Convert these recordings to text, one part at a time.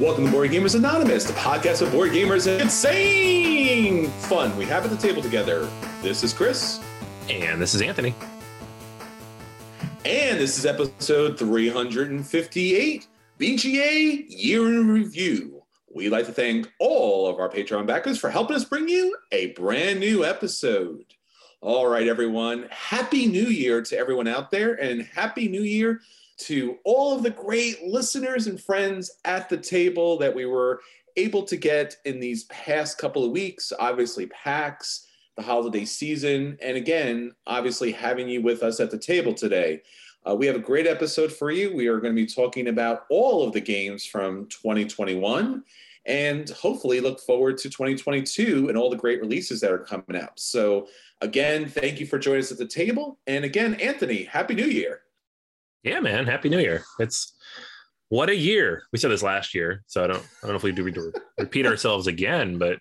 Welcome to Board Gamers Anonymous, the podcast of board gamers and insane fun we have at the table together. This is Chris, And this is Anthony. and this is episode 358 BGA Year in Review. We'd like to thank all of our Patreon backers for helping us bring you a brand new episode. All right, everyone. Happy New Year to everyone out there, and Happy New Year to all of the great listeners and friends at the table that we were able to get in these past couple of weeks. Obviously, PAX, the holiday season, and again, obviously, having you with us at the table today. Uh, we have a great episode for you. We are going to be talking about all of the games from 2021 and hopefully look forward to 2022 and all the great releases that are coming out. So, again, thank you for joining us at the table. And again, Anthony, Happy New Year. Yeah, man. Happy New Year. It's what a year. We said this last year, so I don't I don't know if we do to repeat ourselves again, but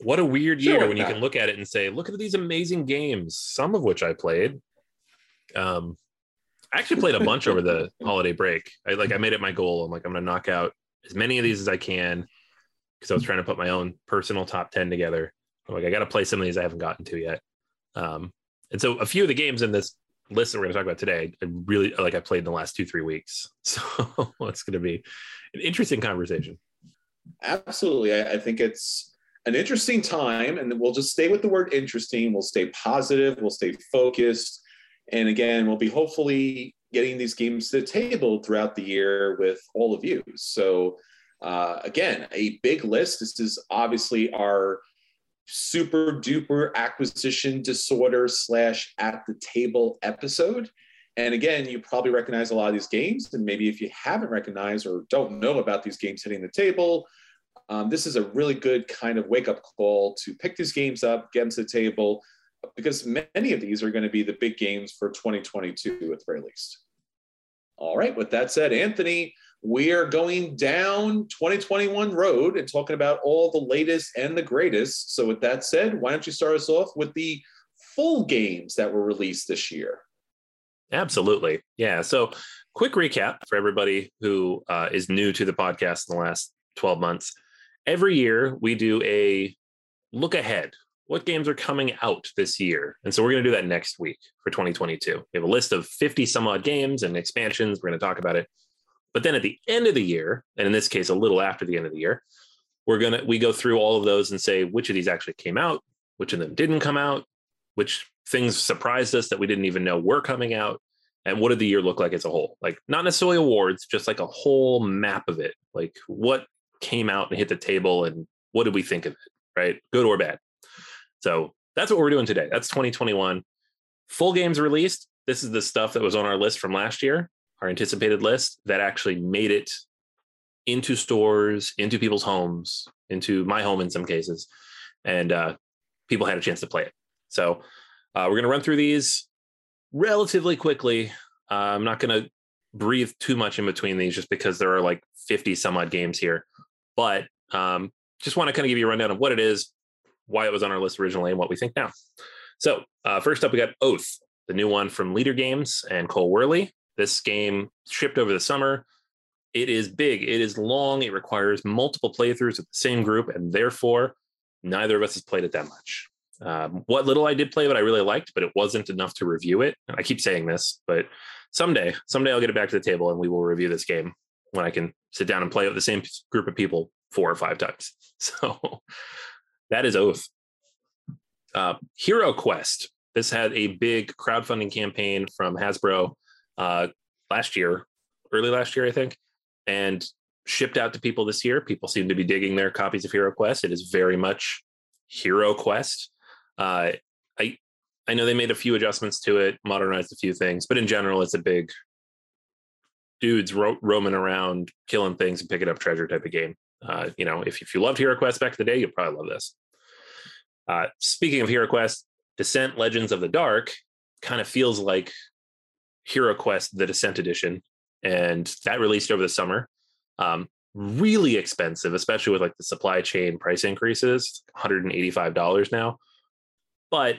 what a weird year Sure. when you can look at it and say, look at these amazing games, some of which I played. Um I actually played a bunch over the holiday break. I like I made it my goal. I'm like, I'm gonna knock out as many of these as I can because I was trying to put my own personal top 10 together. I'm like, I gotta play some of these I haven't gotten to yet. Um, and so a few of the games in this list that we're going to talk about today, I really like I played in the last two, three weeks. So it's going to be an interesting conversation. Absolutely. I, I think it's an interesting time, and we'll just stay with the word interesting. We'll stay positive, we'll stay focused. And again, we'll be hopefully getting these games to the table throughout the year with all of you. So, uh, again, a big list. This is obviously our super duper acquisition disorder slash at the table episode. And again, you probably recognize a lot of these games. And maybe if you haven't recognized or don't know about these games hitting the table, um, this is a really good kind of wake up call to pick these games up, get them to the table, because many of these are going to be the big games for 2022 at the very least. All right, with that said, Anthony, we are going down 2021 road and talking about all the latest and the greatest. So, with that said, why don't you start us off with the full games that were released this year? Absolutely. Yeah. So, quick recap for everybody who uh, is new to the podcast in the last 12 months. Every year, we do a look ahead. What games are coming out this year? And so, we're going to do that next week for 2022. We have a list of 50 some odd games and expansions. We're going to talk about it. But then at the end of the year, and in this case, a little after the end of the year, we're to, we go through all of those and say which of these actually came out, which of them didn't come out, which things surprised us that we didn't even know were coming out and what did the year look like as a whole? Like not necessarily awards just like a whole map of it. Like what came out and hit the table and what did we think of it right? Good or bad. So that's what we're doing today. That's 2021 full games released. This is the stuff that was on our list from last year our anticipated list that actually made it into stores into people's homes into my home in some cases and uh, people had a chance to play it so uh, we're going to run through these relatively quickly. Uh, I'm not going to breathe too much in between these just because there are like 50 some odd games here. But um, just want to kind of give you a rundown of what it is, why it was on our list originally, and what we think now. So, uh, first up, we got Oath, the new one from Leder Games and Cole Wehrle. This game shipped over the summer. It is big, it is long, it requires multiple playthroughs with the same group, and therefore, neither of us has played it that much. Um, what little I did play, but I really liked, but it wasn't enough to review it. I keep saying this, but someday, someday I'll get it back to the table and we will review this game when I can sit down and play with the same group of people four or five times. So that is Oath. Uh, Hero Quest. This had a big crowdfunding campaign from Hasbro uh, last year, early last year, I think, and shipped out to people this year. People seem to be digging their copies of Hero Quest. It is very much Hero Quest. Uh, I I know they made a few adjustments to it, modernized a few things, but in general, it's a big dudes ro- roaming around, killing things and picking up treasure type of game. Uh, you know, if, if you loved Hero Quest back in the day, you'll probably love this. Uh, speaking of Hero Quest, Descent Legends of the Dark kind of feels like Hero Quest, the Descent edition, and that released over the summer. Um, really expensive, especially with like the supply chain price increases, $185 now. But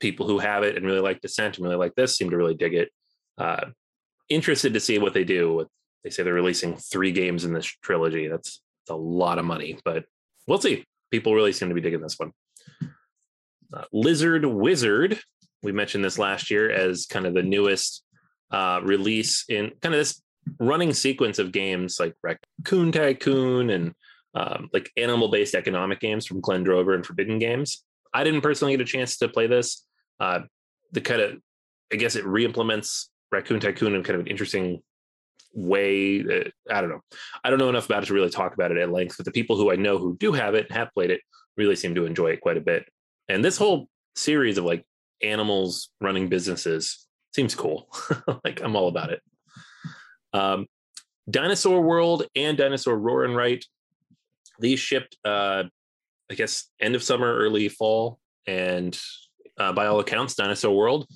people who have it and really like Descent and really like this seem to really dig it. Uh, interested to see what they do. With, they say they're releasing three games in this trilogy. That's, that's a lot of money, but we'll see. People really seem to be digging this one. Uh, Lizard Wizard. We mentioned this last year as kind of the newest uh, release in kind of this running sequence of games like Raccoon Tycoon and um, like animal based economic games from Glenn Drover and Forbidden Games. I didn't personally get a chance to play this. Uh, the kind of, I guess it re-implements Raccoon Tycoon in kind of an interesting way. Uh, I don't know. I don't know enough about it to really talk about it at length, but the people who I know who do have it, have played it, really seem to enjoy it quite a bit. And this whole series of like animals running businesses seems cool. like I'm all about it. Um, Dinosaur World and Dinosaur Roar and Write. These shipped uh, I guess end of summer, early fall, and uh, by all accounts, Dinosaur World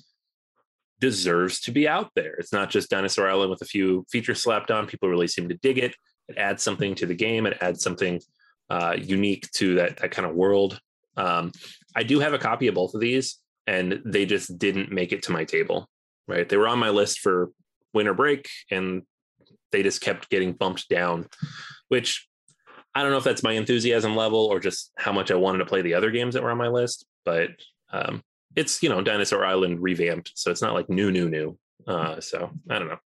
deserves to be out there. It's not just Dinosaur Island with a few features slapped on. People really seem to dig it. It adds something to the game. It adds something uh, unique to that that kind of world. Um, I do have a copy of both of these, and they just didn't make it to my table. Right, they were on my list for winter break, and they just kept getting bumped down, which I don't know if that's my enthusiasm level or just how much I wanted to play the other games that were on my list, but um, it's you know Dinosaur Island revamped, so it's not like new, new, new. Uh, so I don't know.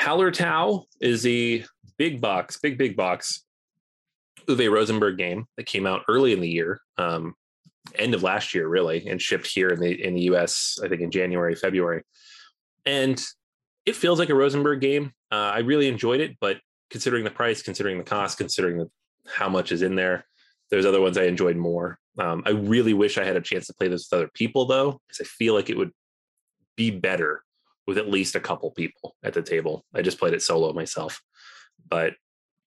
Hallertau is the big box, big big box Uwe Rosenberg game that came out early in the year, um, end of last year really, and shipped here in the in the U.S. I think in January, February, and it feels like a Rosenberg game. Uh, I really enjoyed it, but considering the price, considering the cost, considering the, how much is in there. There's other ones I enjoyed more. Um, I really wish I had a chance to play this with other people though, because I feel like it would be better with at least a couple people at the table. I just played it solo myself, but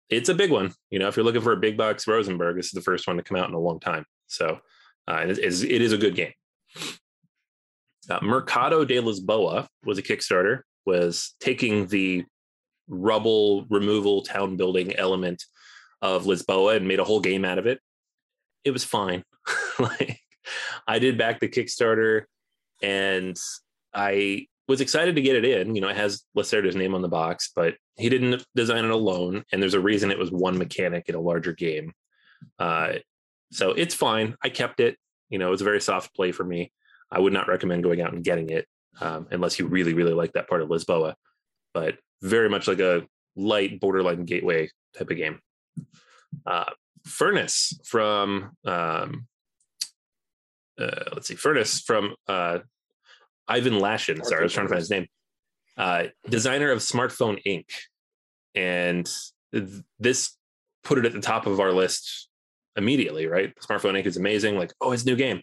it's a big one. You know, if you're looking for a big box Rosenberg, this is the first one to come out in a long time. So uh, it, is, it is a good game. Uh, Mercado de Lisboa was a Kickstarter, was taking the rubble removal town building element of Lisboa and made a whole game out of it. It was fine. like I did back the Kickstarter and I was excited to get it in. You know, it has Lacerda's name on the box, but he didn't design it alone. And there's a reason it was one mechanic in a larger game. Uh, so it's fine. I kept it. You know, it was a very soft play for me. I would not recommend going out and getting it um, unless you really, really like that part of Lisboa. But very much like a light borderline gateway type of game. Uh, Furnace from um, uh, let's see, Furnace from uh, Ivan Lashin. Sorry, I was trying to find his name. Uh, designer of Smartphone Inc. And this put it at the top of our list immediately, right? Smartphone Inc. is amazing. Like, oh, it's new game.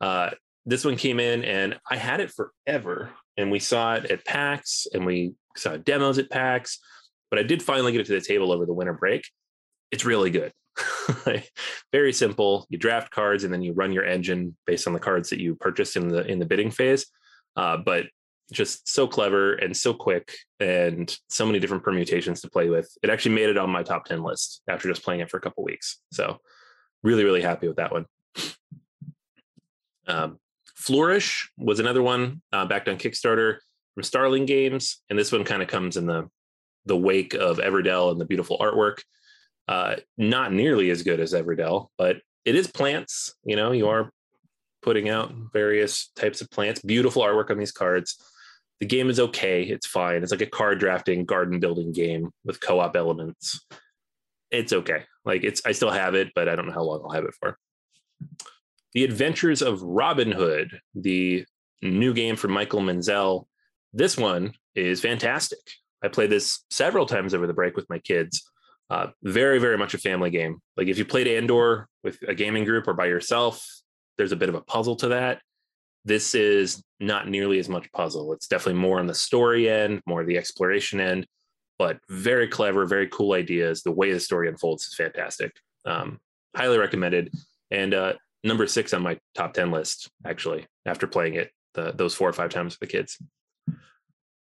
Uh, this one came in and I had it forever. And we saw it at PAX and we saw demos at PAX, but I did finally get it to the table over the winter break. It's really good. Very simple. You draft cards and then you run your engine based on the cards that you purchased in the in the bidding phase. uh, but just so clever and so quick and so many different permutations to play with. It actually made it on my top 10 list after just playing it for a couple weeks. So really, really happy with that one. Um, Flourish was another one uh, backed on Kickstarter from Starling Games, and this one kind of comes in the the wake of Everdell and the beautiful artwork. Uh, not nearly as good as Everdell, but it is plants. You know, you are putting out various types of plants. Beautiful artwork on these cards. The game is okay. It's fine. It's like a card drafting, garden building game with co-op elements. It's okay. Like it's I still have it, but I don't know how long I'll have it for. The Adventures of Robin Hood, the new game from Michael Menzel. This one is fantastic. I played this several times over the break with my kids. Uh, very, very much a family game. Like if you played Andor with a gaming group or by yourself, there's a bit of a puzzle to that. This is not nearly as much puzzle. It's definitely more on the story end, more the exploration end, but very clever, very cool ideas. The way the story unfolds is fantastic. Um, highly recommended. And uh, number six on my top 10 list, actually, after playing it the, those four or five times with the kids.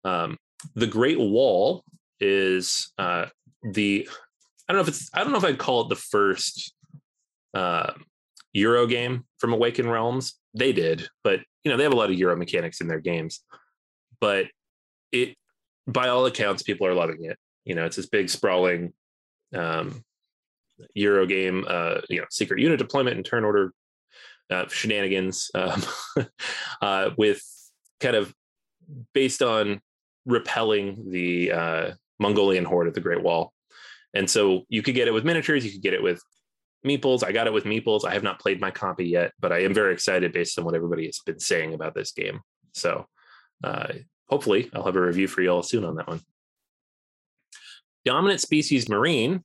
Um, the Great Wall is uh, the, I don't know if it's, I don't know if I'd call it the first uh, Euro game from Awaken Realms. They did, but you know, they have a lot of Euro mechanics in their games. But it, by all accounts, people are loving it. You know, it's this big sprawling um, Euro game, uh, you know, secret unit deployment and turn order uh, shenanigans um, uh, with kind of based on repelling the uh, Mongolian horde at the Great Wall. And so you could get it with miniatures, you could get it with meeples. I got it with meeples. I have not played my copy yet, but I am very excited based on what everybody has been saying about this game. So uh, hopefully I'll have a review for y'all soon on that one. Dominant Species Marine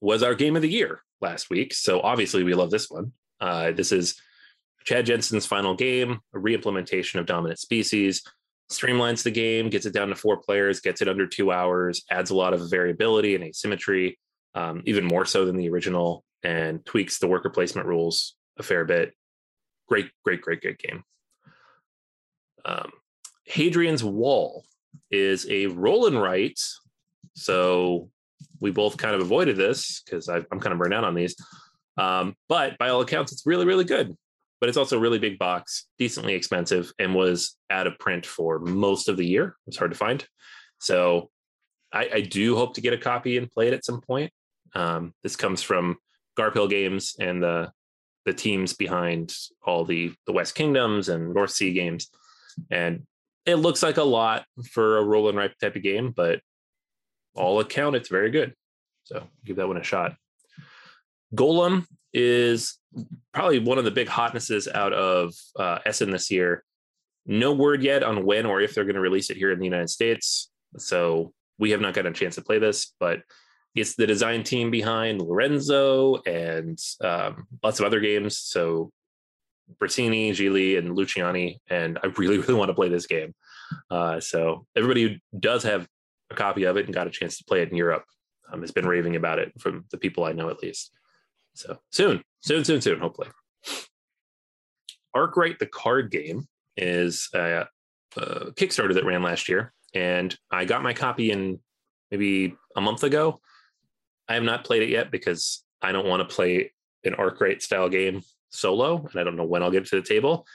was our game of the year last week. So obviously we love this one. Uh, this is Chad Jensen's final game, a reimplementation of Dominant Species, streamlines the game, gets it down to four players, gets it under two hours, adds a lot of variability and asymmetry, um, even more so than the original, and tweaks the worker placement rules a fair bit. Great, great, great, great game. Um, Hadrian's Wall is a roll and write. So we both kind of avoided this because I'm kind of burned out on these. Um, but by all accounts, it's really, really good. But it's also a really big box, decently expensive, and was out of print for most of the year. It was hard to find. So I, I do hope to get a copy and play it at some point. Um, this comes from Garphill Games and the the teams behind all the the West Kingdoms and North Sea games, and it looks like a lot for a roll and write type of game, but all account it's very good. So give that one a shot. Golem is probably one of the big hotnesses out of uh, Essen this year. No word yet on when or if they're going to release it here in the United States. So we have not gotten a chance to play this, but it's the design team behind Lorenzo and um, lots of other games. So Brasini, Gigli, and Luciani, and I really, really want to play this game. Uh, so everybody who does have a copy of it and got a chance to play it in Europe um, has been raving about it from the people I know at least. So soon, soon, soon, soon, hopefully. Arkwright, the card game, is a, a Kickstarter that ran last year, and I got my copy in maybe a month ago. I have not played it yet because I don't want to play an Arkwright style game solo, and I don't know when I'll get to the table.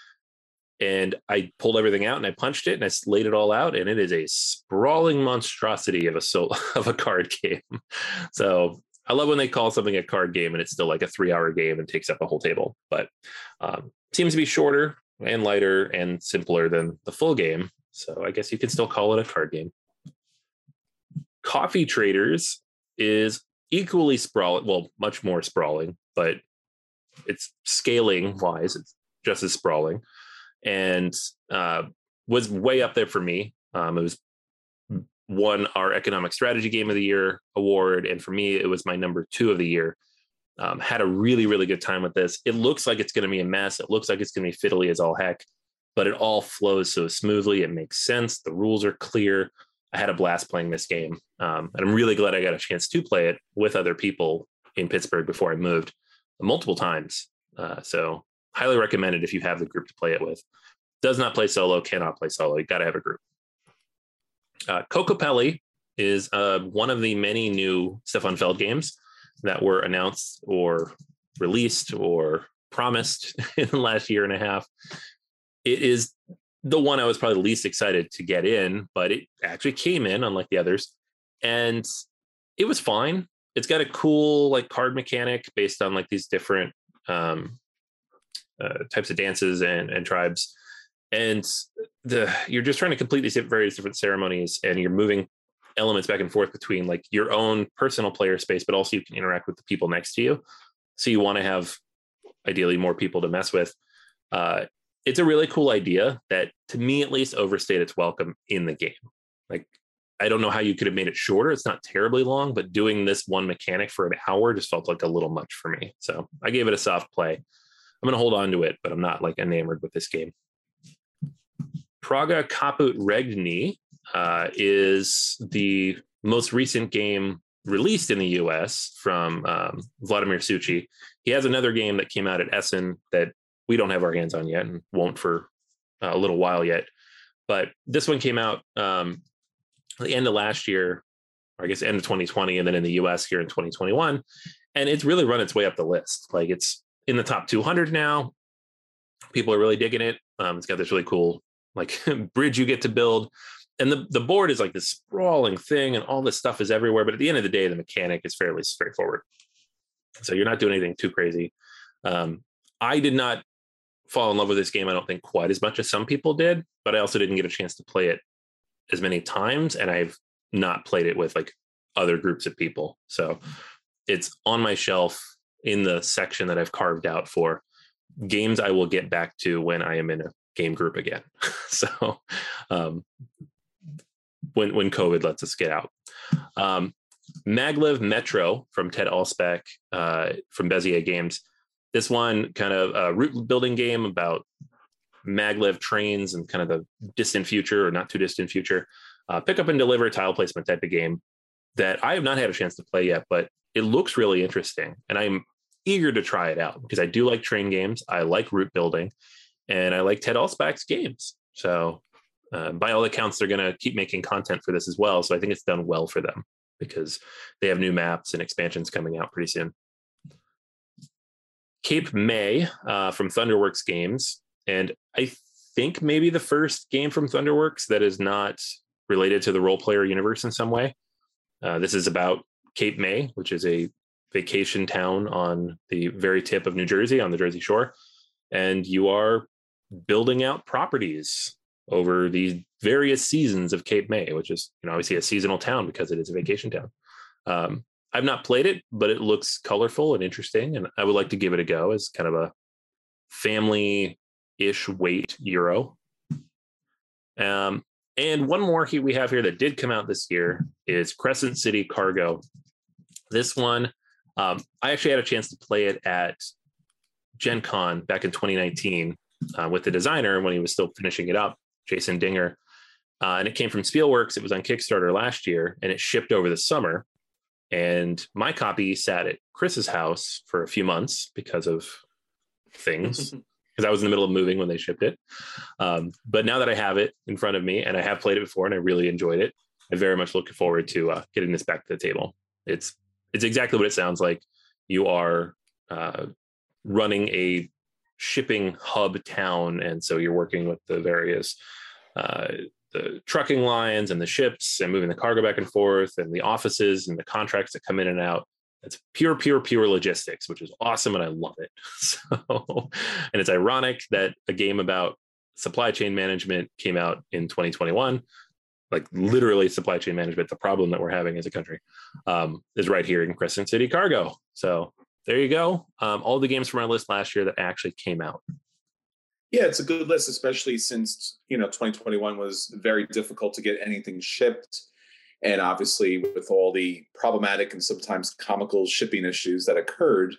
And I pulled everything out and I punched it and I laid it all out, and it is a sprawling monstrosity of a solo of a card game. So I love when they call something a card game and it's still like a three hour game and takes up a whole table, but um, seems to be shorter and lighter and simpler than the full game. So I guess you can still call it a card game. Coffee Traders is equally sprawling, well, much more sprawling, but it's scaling wise, it's just as sprawling. And uh, was way up there for me. Um, it was won our economic strategy game of the year award. And for me it was my number two of the year. Um, had a really really good time with this. It looks like it's going to be a mess. It looks like it's going to be fiddly as all heck but it all flows so smoothly. It makes sense. The rules are clear. I had a blast playing this game. Um, and i'm really glad i got a chance to play it with other people in pittsburgh before i moved multiple times uh, so highly recommended if you have the group to play it with does not play solo, cannot play solo. You got to have a group. Uh, Kokopelli is uh, one of the many new Stefan Feld games that were announced or released or promised in the last year and a half. It is the one I was probably least excited to get in, but it actually came in, unlike the others, and it was fine. It's got a cool like card mechanic based on like these different um, uh, types of dances and, and tribes, and the you're just trying to complete these various different ceremonies, and you're moving elements back and forth between like your own personal player space, but also you can interact with the people next to you. So you want to have ideally more people to mess with. Uh, it's a really cool idea that, to me at least, overstayed its welcome in the game. Like, I don't know how you could have made it shorter. It's not terribly long, but doing this one mechanic for an hour just felt like a little much for me. So I gave it a soft play. I'm going to hold on to it, but I'm not like enamored with this game. Praga Caput Regni uh, is the most recent game released in the US from um, Vladimir Suchý. He has another game that came out at Essen that we don't have our hands on yet and won't for a little while yet. But this one came out um, the end of last year, or I guess end of 2020, and then in the US here in 2021. And it's really run its way up the list. Like it's in the top 200 now. People are really digging it. Um, it's got this really cool like bridge you get to build and the, the board is like this sprawling thing and all this stuff is everywhere but at the end of the day the mechanic is fairly straightforward so you're not doing anything too crazy um, i did not fall in love with this game i don't think quite as much as some people did but i also didn't get a chance to play it as many times and i've not played it with like other groups of people so it's on my shelf in the section that i've carved out for games i will get back to when i am in a game group again so um, when when COVID lets us get out. Um, Maglev Metro from Ted Alspach uh, from Bezier Games. This one kind of a route building game about maglev trains and kind of the distant future or not too distant future. Uh, pick up and deliver tile placement type of game that I have not had a chance to play yet, but it looks really interesting, and I'm eager to try it out because I do like train games. I like route building, and I like Ted Alspach's games. So uh, by all accounts, they're going to keep making content for this as well. So I think it's done well for them because they have new maps and expansions coming out pretty soon. Cape May uh, from Thunderworks Games, and I think maybe the first game from Thunderworks that is not related to the Roll Player universe in some way. Uh, this is about Cape May, which is a vacation town on the very tip of New Jersey on the Jersey Shore, and you are building out properties over the various seasons of Cape May, which is you know obviously a seasonal town because it is a vacation town. Um, I've not played it, but it looks colorful and interesting, and I would like to give it a go as kind of a family-ish weight Euro. Um, and one more we have here that did come out this year is Crescent City Cargo. This one, um, I actually had a chance to play it at Gen Con back in 2019 uh, with the designer when he was still finishing it up. Jason Dinger. Uh, and it came from Spielworks. It was on Kickstarter last year and it shipped over the summer. And my copy sat at Chris's house for a few months because of things, because I was in the middle of moving when they shipped it. Um, but now that I have it in front of me and I have played it before and I really enjoyed it, I'm very much looking forward to uh, getting this back to the table. It's it's exactly what it sounds like. You are uh, running a shipping hub town, and so you're working with the various uh, the trucking lines and the ships and moving the cargo back and forth and the offices and the contracts that come in and out. It's pure, pure, pure logistics, which is awesome, and I love it. So, and it's ironic that a game about supply chain management came out in 2021 like literally supply chain management, the problem that we're having as a country, um, is right here in Crescent City Cargo. So there you go. Um, all the games from our list last year that actually came out. Yeah, it's a good list, especially since you know 2021 was very difficult to get anything shipped, and obviously with all the problematic and sometimes comical shipping issues that occurred,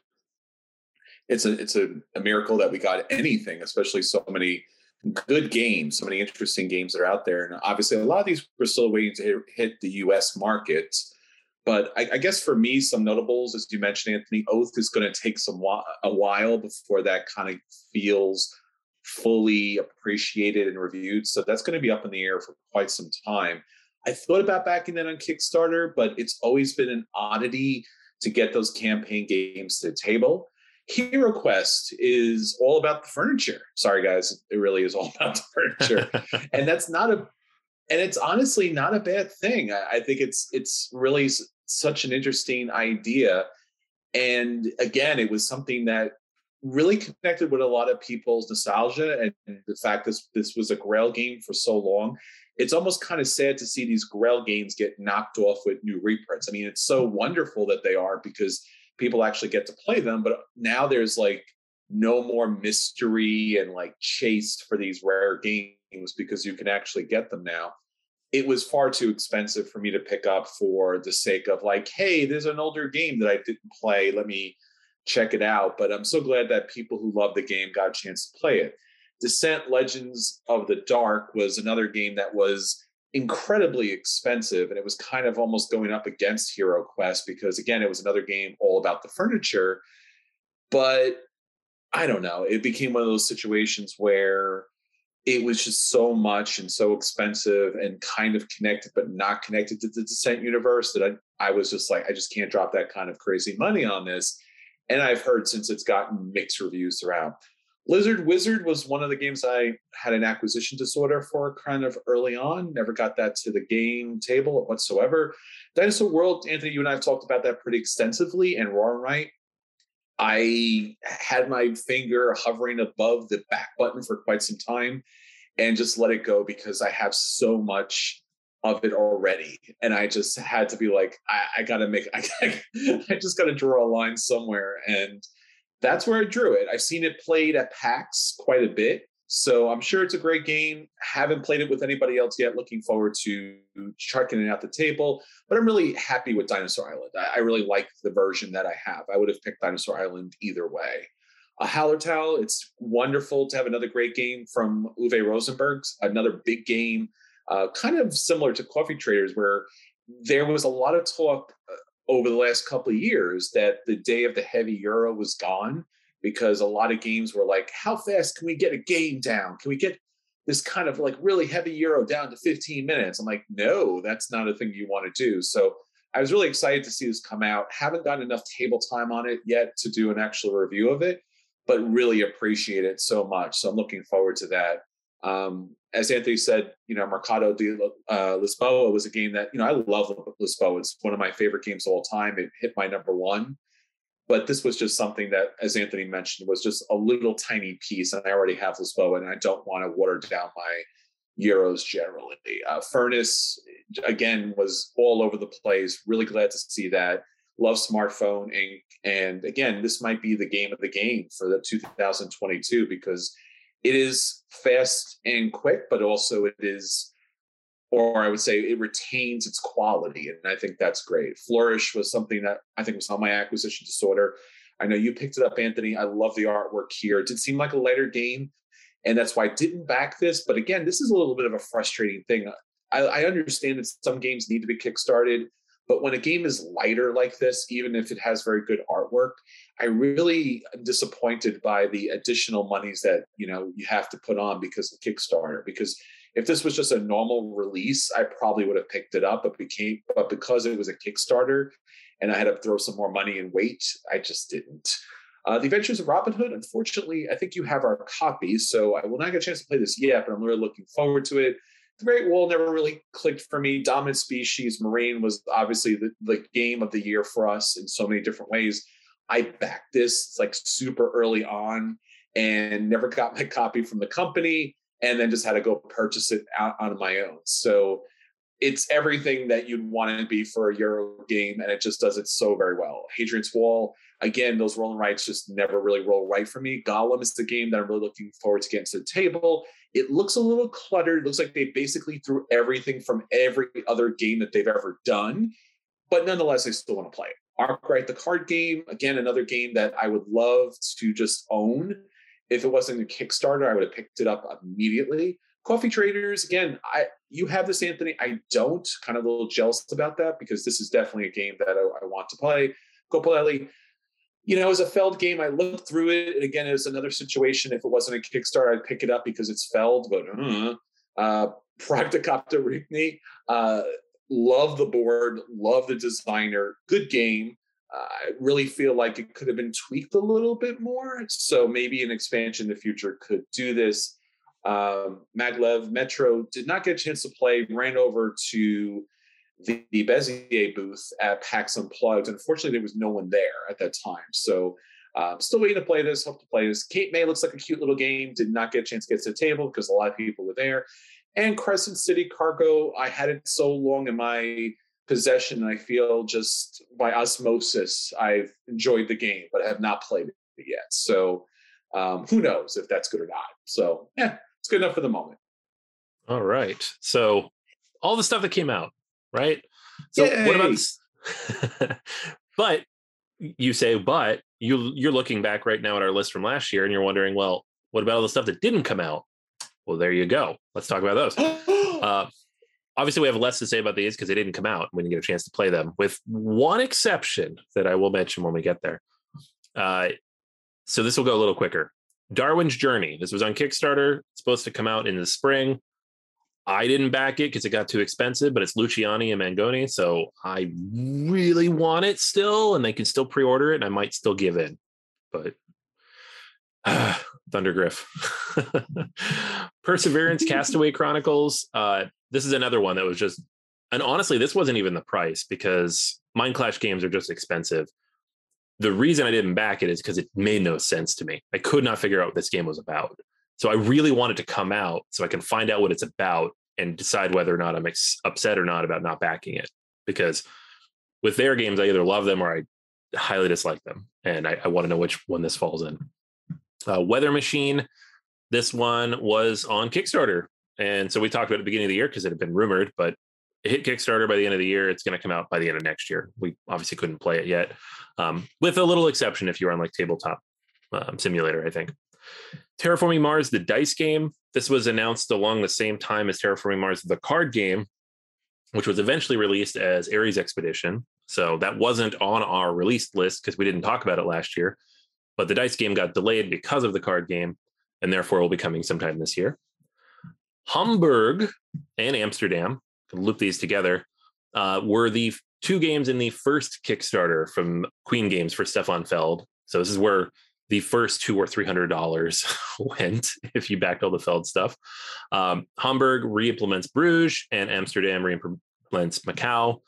it's a it's a, a miracle that we got anything, especially so many good games, so many interesting games that are out there, and obviously a lot of these we're still waiting to hit, the U.S. market. But I, I, guess for me, some notables, as you mentioned, Anthony, Oath is going to take some a while before that kind of feels fully appreciated and reviewed. So that's going to be up in the air for quite some time. I thought about backing that on Kickstarter, but it's always been an oddity to get those campaign games to the table. Hero Quest is all about the furniture. Sorry, guys, it really is all about the furniture, and that's not a, and it's honestly not a bad thing. I, I think it's it's really such an interesting idea, and again, it was something that really connected with a lot of people's nostalgia and, and the fact this this was a Grail game for so long. It's almost kind of sad to see these Grail games get knocked off with new reprints. I mean, it's so wonderful that they are because people actually get to play them. But now there's like no more mystery and like chase for these rare games because you can actually get them now. It was far too expensive for me to pick up for the sake of like, hey, there's an older game that I didn't play. Let me check it out. But I'm so glad that people who love the game got a chance to play it. Descent Legends of the Dark was another game that was incredibly expensive and it was kind of almost going up against hero quest because again it was another game all about the furniture. But i don't know it became one of those situations where it was just so much and so expensive and kind of connected but not connected to the descent universe that I, I was just like i just can't drop that kind of crazy money on this. And i've heard since it's gotten mixed reviews throughout Lizard Wizard was one of the games I had an acquisition disorder for kind of early on. Never got that to the game table whatsoever. Dinosaur World, Anthony, you and I have talked about that pretty extensively. And Roar Right, I had my finger hovering above the back button for quite some time and just let it go because I have so much of it already. And I just had to be like, I, I gotta make, I, I just gotta draw a line somewhere. And that's where I drew it. I've seen it played at PAX quite a bit. So I'm sure it's a great game. Haven't played it with anybody else yet. Looking forward to checking it out the table. But I'm really happy with Dinosaur Island. I, I really like the version that I have. I would have picked Dinosaur Island either way. A Hallertau, it's wonderful to have another great game from Uwe Rosenberg's, another big game, uh, kind of similar to Coffee Traders, where there was a lot of talk uh, over the last couple of years that the day of the heavy euro was gone because a lot of games were like, how fast can we get a game down? Can we get this kind of like really heavy euro down to 15 minutes? I'm like, no, that's not a thing you want to do. So I was really excited to see this come out. Haven't gotten enough table time on it yet to do an actual review of it, but really appreciate it so much. So I'm looking forward to that. Um, as Anthony said, you know, Mercado de uh, Lisboa was a game that, you know, I love Lisboa. It's one of my favorite games of all time. It hit my number one. But this was just something that, as Anthony mentioned, was just a little tiny piece. And I already have Lisboa, and I don't want to water down my Euros generally. Uh, Furnace, again, was all over the place. Really glad to see that. Love Smartphone Inc. And again, this might be the game of the game for the 2022 because – it is fast and quick, but also it is, or I would say it retains its quality. And I think that's great. Flourish was something that I think was on my acquisition disorder. I know you picked it up, Anthony. I love the artwork here. It did seem like a lighter game. And that's why I didn't back this. But again, this is a little bit of a frustrating thing. I, I understand that some games need to be kickstarted. But when a game is lighter like this, even if it has very good artwork, I really am disappointed by the additional monies that you know you have to put on because of Kickstarter. Because if this was just a normal release, I probably would have picked it up. But became but because it was a Kickstarter, and I had to throw some more money and wait, I just didn't. Uh, the Adventures of Robin Hood. Unfortunately, I think you have our copy, so I will not get a chance to play this yet. But I'm really looking forward to it. The Great Wall never really clicked for me. Dominant Species Marine was obviously the, the game of the year for us in so many different ways. I backed this like super early on and never got my copy from the company and then just had to go purchase it out on my own. So it's everything that you'd want to be for a Euro game, and it just does it so very well. Hadrian's Wall, again, those rolling rights just never really roll right for me. Golem is the game that I'm really looking forward to getting to the table. It looks a little cluttered. It looks like they basically threw everything from every other game that they've ever done, but nonetheless, I still want to play it. Arkwright, the card game, again, another game that I would love to just own. If it wasn't a Kickstarter, I would have picked it up immediately. Coffee Traders, again, I you have this, Anthony. I don't. Kind of a little jealous about that because this is definitely a game that I, I want to play. Kokopelli, you know, as a Feld game, I looked through it. And again, it was another situation. If it wasn't a Kickstarter, I'd pick it up because it's Feld. But uh, uh, Praga Caput Regni, uh, love the board, love the designer, good game. Uh, I really feel like it could have been tweaked a little bit more. So maybe an expansion in the future could do this. Um, Maglev Metro did not get a chance to play, ran over to the, the Bezier booth at PAX Unplugged. Unfortunately, there was no one there at that time. So um, still waiting to play this, hope to play this. Cape May looks like a cute little game. Did not get a chance to get to the table because a lot of people were there. And Crescent City Cargo, I had it so long in my possession. I feel just by osmosis, I've enjoyed the game, but I have not played it yet. So um, who knows if that's good or not. So yeah, it's good enough for the moment. All right. So all the stuff that came out, right? So Yay! what about this? but you say, but you you're looking back right now at our list from last year and you're wondering, well, what about all the stuff that didn't come out? Well, there you go. Let's talk about those. Uh, obviously, we have less to say about these because they didn't come out We didn't get a chance to play them, with one exception that I will mention when we get there. Uh, so this will go a little quicker. Darwin's Journey. This was on Kickstarter. It's supposed to come out in the spring. I didn't back it because it got too expensive, but it's Luciani and Mangone, so I really want it still, and they can still pre-order it, and I might still give in. But Thundergriff, Perseverance, Castaway Chronicles. Uh, this is another one that was just, and honestly, this wasn't even the price because Mind Clash games are just expensive. The reason I didn't back it is because it made no sense to me. I could not figure out what this game was about. So I really wanted to come out so I can find out what it's about and decide whether or not I'm ex- upset or not about not backing it. Because with their games, I either love them or I highly dislike them, and I, I want to know which one this falls in. Uh, Weather Machine, this one was on Kickstarter, and so we talked about it at the beginning of the year because it had been rumored, but it hit Kickstarter by the end of the year. It's going to come out by the end of next year. We obviously couldn't play it yet, um, with a little exception if you're on like tabletop um, simulator, I think. Terraforming Mars, the dice game. This was announced along the same time as Terraforming Mars, the card game, which was eventually released as Ares Expedition. So that wasn't on our released list because we didn't talk about it last year. But the dice game got delayed because of the card game, and therefore will be coming sometime this year. Hamburg and Amsterdam, loop these together, uh, were the two games in the first Kickstarter from Queen Games for Stefan Feld. So this is where the first two or three hundred dollars went if you backed all the Feld stuff. Um, Hamburg re-implements Bruges and Amsterdam re-implements Macau.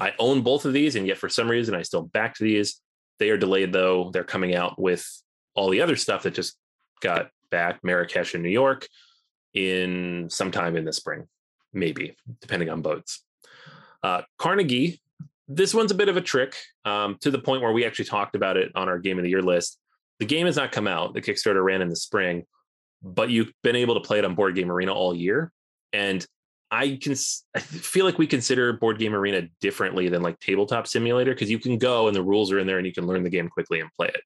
I own both of these, and yet for some reason I still backed these. They are delayed though. They're coming out with all the other stuff that just got back Marrakesh and New York in sometime in the spring, maybe depending on boats. Uh, Carnegie. This one's a bit of a trick um, to the point where we actually talked about it on our game of the year list the game has not come out. The Kickstarter ran in the spring, but you've been able to play it on Board Game Arena all year. And I can I feel like we consider Board Game Arena differently than like Tabletop Simulator because you can go and the rules are in there and you can learn the game quickly and play it.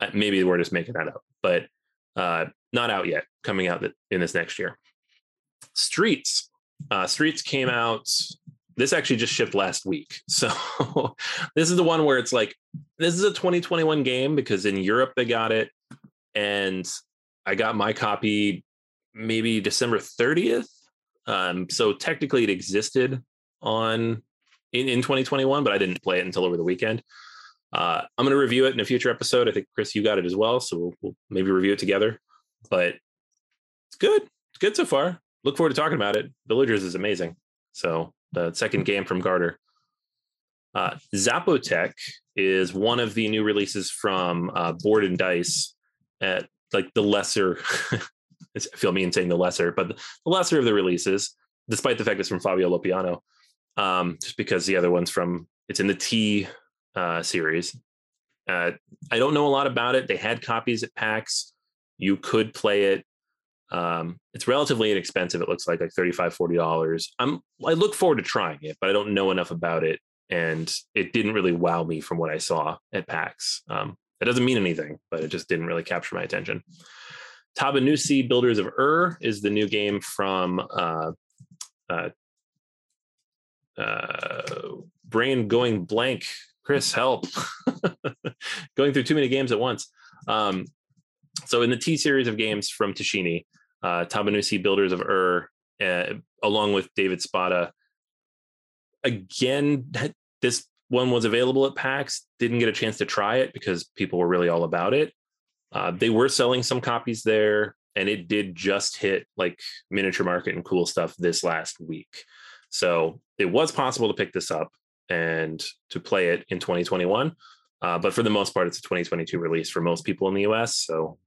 Uh, maybe we're just making that up, but uh, not out yet. Coming out in this next year. Streets. Uh, Streets came out this actually just shipped last week. So this is the one where it's like, this is a 2021 game because in Europe they got it. And I got my copy maybe December 30th. Um, so technically it existed on in, in 2021, but I didn't play it until over the weekend. Uh, I'm going to review it in a future episode. I think Chris, you got it as well. So we'll, we'll maybe review it together, but it's good. It's good so far. Look forward to talking about it. Villagers is amazing. So the second game from Garter. Uh, Zapotec is one of the new releases from uh, Board and Dice at like the lesser. Feel mean saying the lesser, but the lesser of the releases, despite the fact it's from Fabio Lopiano, um, just because the other one's from it's in the T uh, series. Uh, I don't know a lot about it. They had copies at PAX. You could play it. Um, it's relatively inexpensive. It looks like like 35 $40. I'm, I look forward to trying it, but I don't know enough about it. And it didn't really wow me from what I saw at PAX. Um, that doesn't mean anything, but it just didn't really capture my attention. Tabannusi Builders of Ur is the new game from uh, uh, uh, brain going blank Chris, help. Going through too many games at once. Um, so in the T series of games from Tascini, uh, Tabannusi Builders of Ur, uh, along with David Spada, again, this one was available at PAX. Didn't get a chance to try it because people were really all about it. Uh, they were selling some copies there, and it did just hit like miniature market and cool stuff this last week. So it was possible to pick this up and to play it in 2021. Uh, but for the most part, it's a 2022 release for most people in the US. So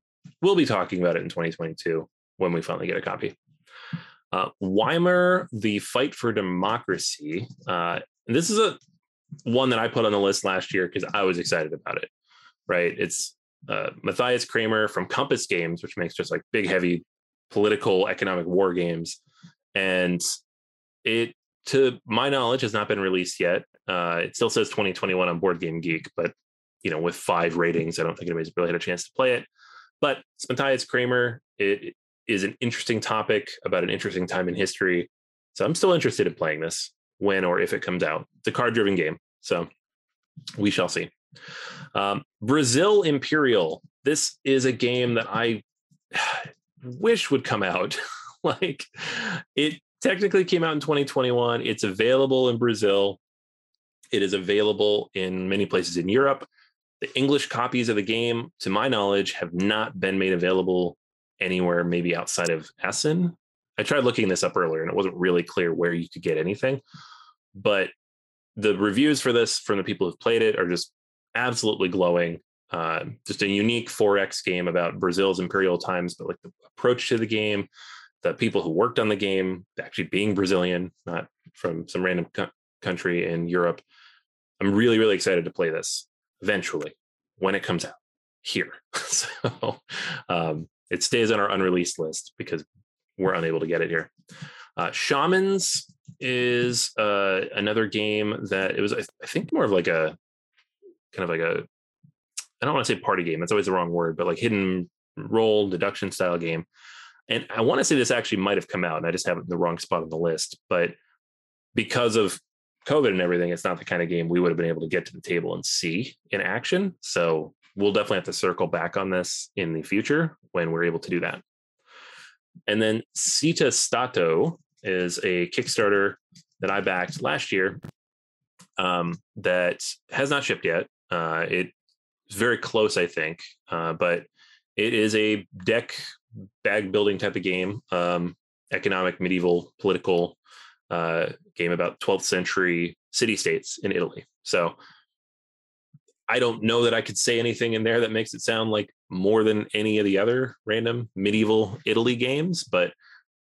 we'll be talking about it in 2022 when we finally get a copy. Uh, Weimar, the fight for democracy. Uh, this is a one that I put on the list last year because I was excited about it. Right, it's uh, Matthias Cramer from Compass Games, which makes just like big, heavy political, economic war games, and it, to my knowledge, has not been released yet. Uh, it still says 2021 on Board Game Geek, but you know, with five ratings, I don't think anybody's really had a chance to play it. But it's Matthias Cramer. It is an interesting topic about an interesting time in history. So I'm still interested in playing this when or if it comes out. It's a card driven game. So we shall see. Um, Brazil Imperial. This is a game that I wish would come out. like it technically came out in 2021. It's available in Brazil. It is available in many places in Europe. The English copies of the game, to my knowledge, have not been made available anywhere, maybe outside of Essen. I tried looking this up earlier and it wasn't really clear where you could get anything. But the reviews for this from the people who've played it are just absolutely glowing. Uh, just a unique 4X game about Brazil's imperial times, but like the approach to the game, the people who worked on the game actually being Brazilian, not from some random co- country in Europe. I'm really, really excited to play this eventually when it comes out here. so um, it stays on our unreleased list because we're unable to get it here. Uh, Shamans is uh, another game that it was, I think, more of like a kind of like a, I don't want to say party game. That's always the wrong word, but like hidden role deduction style game. And I want to say this actually might have come out, and I just have it in the wrong spot on the list. But because of COVID and everything, it's not the kind of game we would have been able to get to the table and see in action. So we'll definitely have to circle back on this in the future when we're able to do that. And then Città-Stato is a Kickstarter that I backed last year um, that has not shipped yet. Uh, it's very close, I think, uh, but it is a deck bag building type of game, um, economic, medieval, political uh, game about 12th century city states in Italy. So I don't know that I could say anything in there that makes it sound like more than any of the other random medieval Italy games, but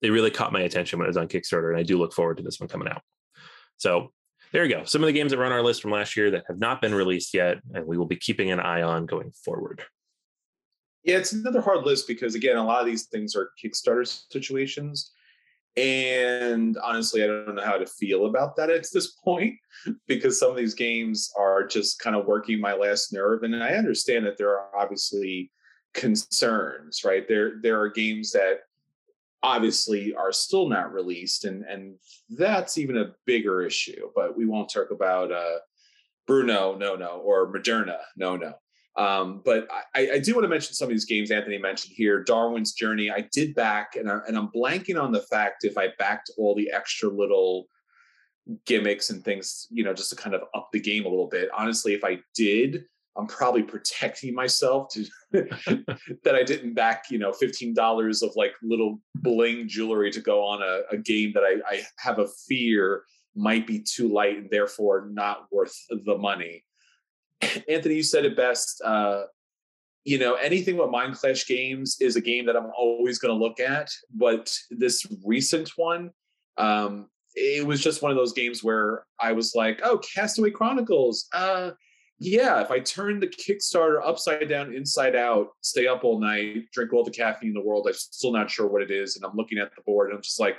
it really caught my attention when it was on Kickstarter, and I do look forward to this one coming out. So there you go. Some of the games that were on our list from last year that have not been released yet, and we will be keeping an eye on going forward. Yeah, it's another hard list because again, a lot of these things are Kickstarter situations. And honestly, I don't know how to feel about that at this point because some of these games are just kind of working my last nerve. And I understand that there are obviously concerns, right? There there are games that obviously are still not released, and and that's even a bigger issue. But we won't talk about uh, Bruno, no, no, or Moderna, no, no. Um, but I, I, do want to mention some of these games Anthony mentioned here. Darwin's Journey, I did back, and, I, and I'm blanking on the fact if I backed all the extra little gimmicks and things, you know, just to kind of up the game a little bit. Honestly, if I did, I'm probably protecting myself to that I didn't back, you know, fifteen dollars of like little bling jewelry to go on a, a game that I, I have a fear might be too light and therefore not worth the money. Anthony, you said it best. Uh, you know, anything with Mindclash games is a game that I'm always going to look at. But this recent one, um, it was just one of those games where I was like, "Oh, Castaway Chronicles." Uh, yeah, if I turn the Kickstarter upside down, inside out, stay up all night, drink all the caffeine in the world, I'm still not sure what it is, and I'm looking at the board, and I'm just like,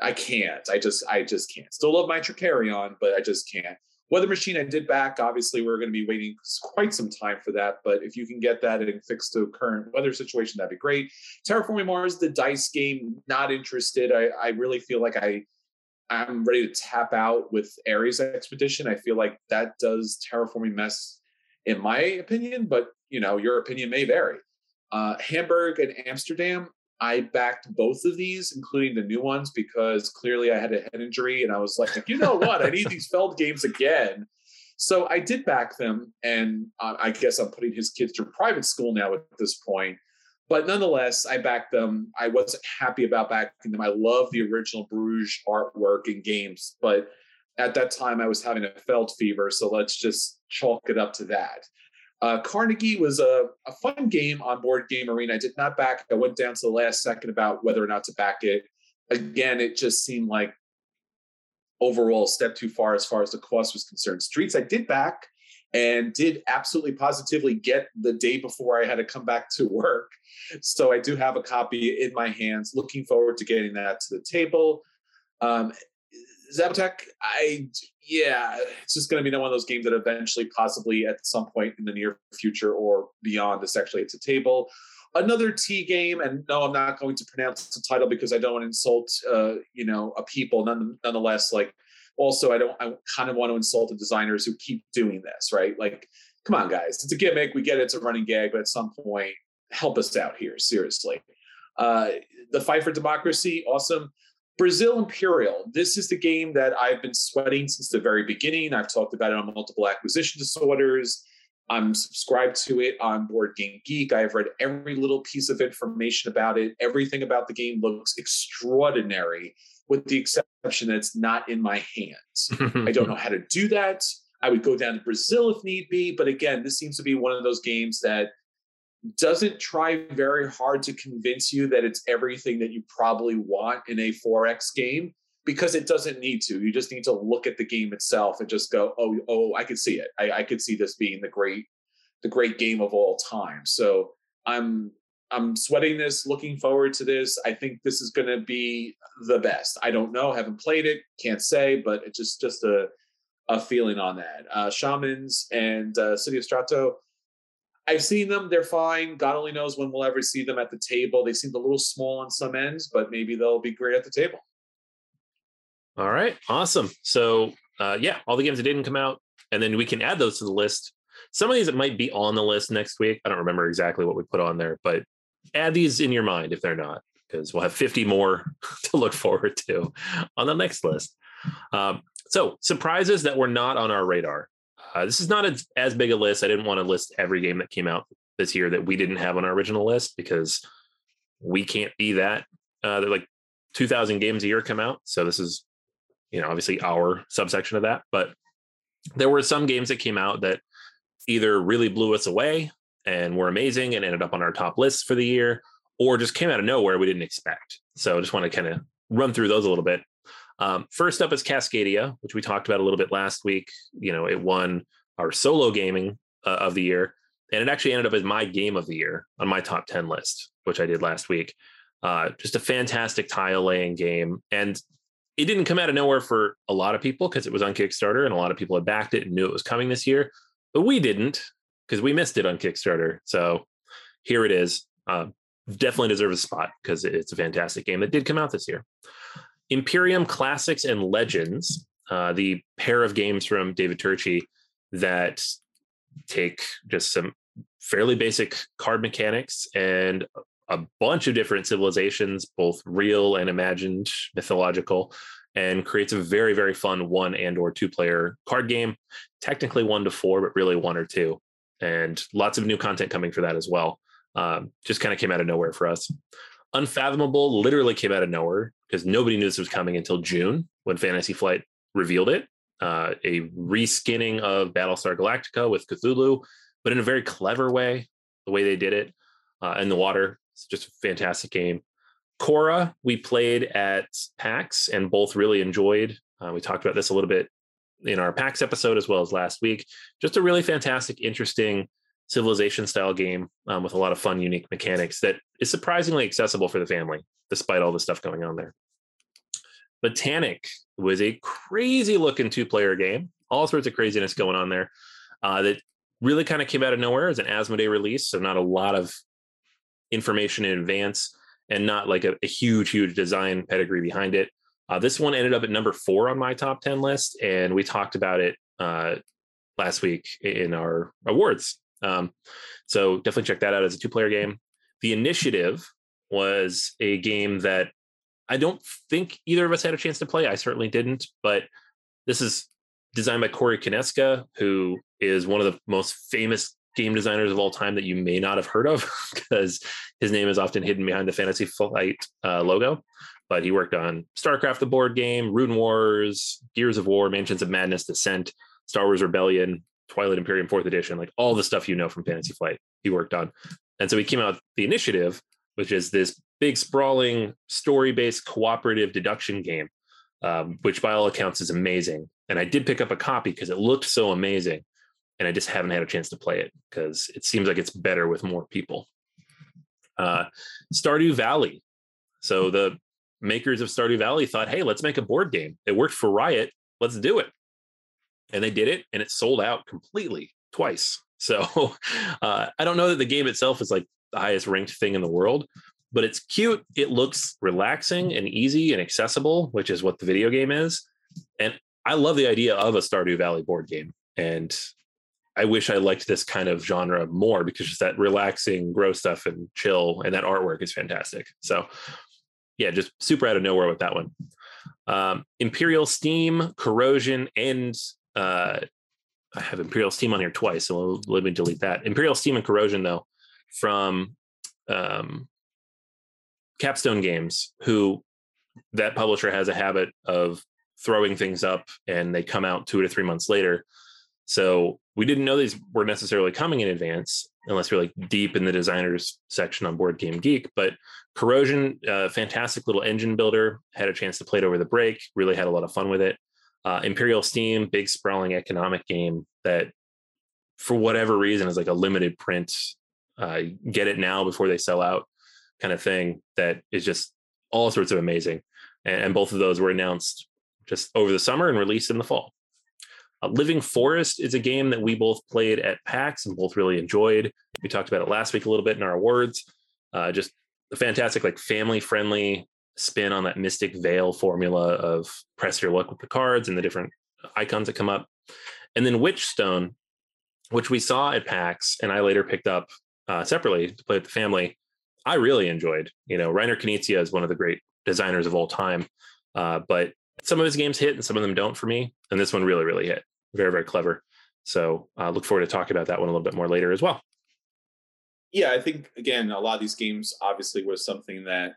I can't. I just, I just can't. Still love my Trickerion, but I just can't. Weather Machine, I did back. Obviously, we're going to be waiting quite some time for that. But if you can get that and fix the current weather situation, that'd be great. Terraforming Mars, the dice game, not interested. I, I really feel like I I'm ready to tap out with Ares Expedition. I feel like that does terraforming mess, in my opinion, but you know, your opinion may vary. Uh, Hamburg and Amsterdam, I backed both of these, including the new ones, because clearly I had a head injury and I was like, you know what? I need these Feld games again. So I did back them, and uh, I guess I'm putting his kids through private school now at this point. But nonetheless, I backed them. I wasn't happy about backing them. I love the original Bruges artwork and games, but at that time I was having a Feld fever. So let's just chalk it up to that. Uh, Carnegie was a, a fun game on Board Game Arena. I did not back. I went down to the last second about whether or not to back it. Again, it just seemed like overall step too far as far as the cost was concerned. Streets I did back and did absolutely positively get the day before I had to come back to work. So I do have a copy in my hands. Looking forward to getting that to the table. Um, Zapotec, I yeah, it's just going to be one of those games that eventually, possibly at some point in the near future or beyond, is actually at the table. Another T game, and no, I'm not going to pronounce the title because I don't want to insult, uh, you know, a people. None, nonetheless, like also I don't, I kind of want to insult the designers who keep doing this, right? Like, come on, guys, it's a gimmick. We get it, it's a running gag, but at some point, help us out here, seriously. Uh, the fight for democracy, awesome. Brazil Imperial. This is the game that I've been sweating since the very beginning. I've talked about it on multiple acquisition disorders. I'm subscribed to it on Board Game Geek. I have read every little piece of information about it. Everything about the game looks extraordinary, with the exception that it's not in my hands. I don't know how to do that. I would go down to Brazil if need be. But again, this seems to be one of those games that doesn't try very hard to convince you that it's everything that you probably want in a 4X game because it doesn't need to. You just need to look at the game itself and just go, oh, oh, I could see it. I, I could see this being the great, the great game of all time. So I'm I'm sweating this, looking forward to this. I think this is going to be the best. I don't know, haven't played it, can't say, but it's just just a a feeling on that. Uh, Shamans and uh, City of Strato I've seen them. They're fine. God only knows when we'll ever see them at the table. They seem a little small on some ends, but maybe they'll be great at the table. All right. Awesome. So, uh, yeah, all the games that didn't come out, and then we can add those to the list. Some of these that might be on the list next week. I don't remember exactly what we put on there, but add these in your mind if they're not, because we'll have 50 more to look forward to on the next list. Um, so, surprises that were not on our radar. Uh, this is not as, as big a list. I didn't want to list every game that came out this year that we didn't have on our original list because we can't be that. Uh, they're like 2,000 games a year come out. So this is, you know, obviously our subsection of that. But there were some games that came out that either really blew us away and were amazing and ended up on our top lists for the year, or just came out of nowhere we didn't expect. So I just want to kind of run through those a little bit. Um, first up is Cascadia, which we talked about a little bit last week. You know, it won our solo gaming uh, of the year, and it actually ended up as my game of the year on my top 10 list, which I did last week. Uh, just a fantastic tile laying game. And it didn't come out of nowhere for a lot of people because it was on Kickstarter and a lot of people had backed it and knew it was coming this year. But we didn't because we missed it on Kickstarter. So here it is. Uh, definitely deserves a spot because it's a fantastic game that did come out this year. Imperium Classics and Legends, uh, the pair of games from David Turczi that take just some fairly basic card mechanics and a bunch of different civilizations, both real and imagined, mythological, and creates a very, very fun one and or two player card game. Technically one to four, but really one or two. And lots of new content coming for that as well. Um, just kind of came out of nowhere for us. Unfathomable literally came out of nowhere because nobody knew this was coming until June when Fantasy Flight revealed it. Uh, a reskinning of Battlestar Galactica with Cthulhu, but in a very clever way. The way they did it uh, in the water, it's just a fantastic game. Khôra, we played at PAX and both really enjoyed. Uh, we talked about this a little bit in our PAX episode as well as last week. Just a really fantastic, interesting civilization style game um, with a lot of fun, unique mechanics that is surprisingly accessible for the family, despite all the stuff going on there. Botanic was a crazy looking two player game, all sorts of craziness going on there uh, that really kind of came out of nowhere as an Asmodee release. So, not a lot of information in advance and not like a, a huge, huge design pedigree behind it. Uh, this one ended up at number four on my top 10 list, and we talked about it uh, last week in our awards. Um, so definitely check that out as a two player game. The Initiative was a game that I don't think either of us had a chance to play. I certainly didn't, but this is designed by Corey Konieczka, who is one of the most famous game designers of all time that you may not have heard of because his name is often hidden behind the Fantasy Flight uh, logo. But he worked on StarCraft, the board game, Rune Wars, Gears of War, Mansions of Madness, Descent, Star Wars Rebellion, Twilight Imperium Fourth Edition, like all the stuff you know from Fantasy Flight, he worked on. And so he came out with the initiative, which is this big sprawling story-based cooperative deduction game, um, which by all accounts is amazing. And I did pick up a copy because it looked so amazing, and I just haven't had a chance to play it because it seems like it's better with more people. Uh, Stardew Valley. So the makers of Stardew Valley thought, hey, let's make a board game. It worked for Riot. Let's do it. And they did it, and it sold out completely twice. So uh, I don't know that the game itself is like the highest ranked thing in the world, but it's cute. It looks relaxing and easy and accessible, which is what the video game is. And I love the idea of a Stardew Valley board game. And I wish I liked this kind of genre more because just that relaxing, grow stuff and chill, and that artwork is fantastic. So yeah, just super out of nowhere with that one. Um, Imperial Steam, Corrosion, and uh, I have Imperial Steam on here twice, so let me delete that. Imperial Steam and Corrosion, though, from um, Capstone Games, who that publisher has a habit of throwing things up and they come out two to three months later. So we didn't know these were necessarily coming in advance unless you're like deep in the designers section on Board Game Geek. But Corrosion, uh, fantastic little engine builder. Had a chance to play it over the break. Really had a lot of fun with it. Uh, Imperial Steam, big sprawling economic game that, for whatever reason, is like a limited print. Uh, get it now before they sell out, kind of thing. That is just all sorts of amazing. And, and both of those were announced just over the summer and released in the fall. Uh, Living Forest is a game that we both played at PAX and both really enjoyed. We talked about it last week a little bit in our awards. Uh, just a fantastic, like family friendly spin on that Mystic Vale formula of press your luck with the cards and the different icons that come up. And then Witchstone, which we saw at PAX and I later picked up uh, separately to play with the family. I really enjoyed. You know, Reiner Knizia is one of the great designers of all time, uh, but some of his games hit and some of them don't for me. And this one really, really hit. Very, very clever. So I uh, look forward to talking about that one a little bit more later as well. Yeah, I think again, a lot of these games obviously was something that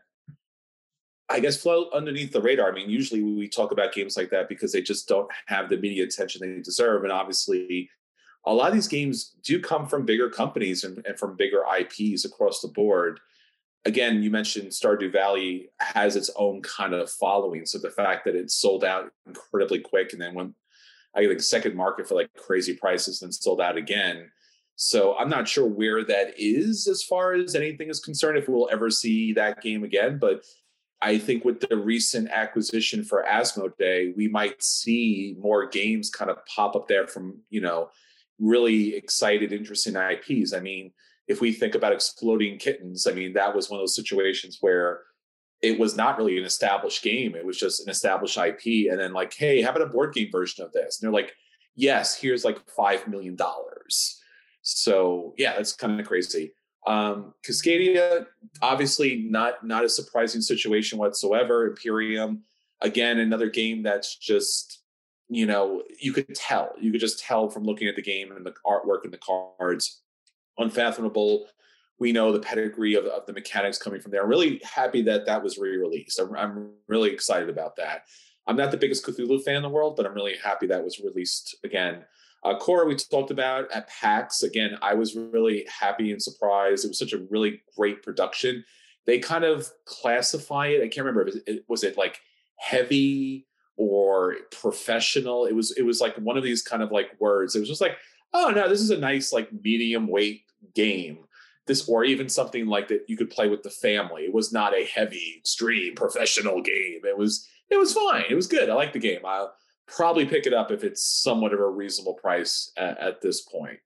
I guess float underneath the radar. I mean, usually we talk about games like that because they just don't have the media attention they deserve. And obviously, a lot of these games do come from bigger companies and, and from bigger IPs across the board again, you mentioned Stardew Valley has its own kind of following. So the fact that it sold out incredibly quick and then went, I think, second market for like crazy prices and sold out again. So I'm not sure where that is as far as anything is concerned, if we'll ever see that game again. But I think with the recent acquisition for Asmodee, we might see more games kind of pop up there from, you know, really excited, interesting IPs. I mean, if we think about exploding kittens, I mean, that was one of those situations where it was not really an established game. It was just an established IP. And then like, hey, how about a board game version of this? And they're like, yes, here's like $5 million. So yeah, that's kind of crazy. Um, Cascadia, obviously not, not a surprising situation whatsoever. Imperium, again, another game that's just, you know, you could tell, you could just tell from looking at the game and the artwork and the cards unfathomable. We know the pedigree of, of the mechanics coming from there. I'm really happy that that was re-released. I'm, I'm really excited about that. I'm not the biggest Cthulhu fan in the world, but I'm really happy that was released again. Uh, Khôra, we talked about at PAX. Again, I was really happy and surprised. It was such a really great production. They kind of classify it. I can't remember. Was it, was it like heavy or professional? It was. It was like one of these kind of like words. It was just like, oh no, this is a nice like medium weight game. This or even something like that you could play with the family. It was not a heavy extreme professional game. It was it was fine. It was good. I like the game. I'll probably pick it up if it's somewhat of a reasonable price at, at this point.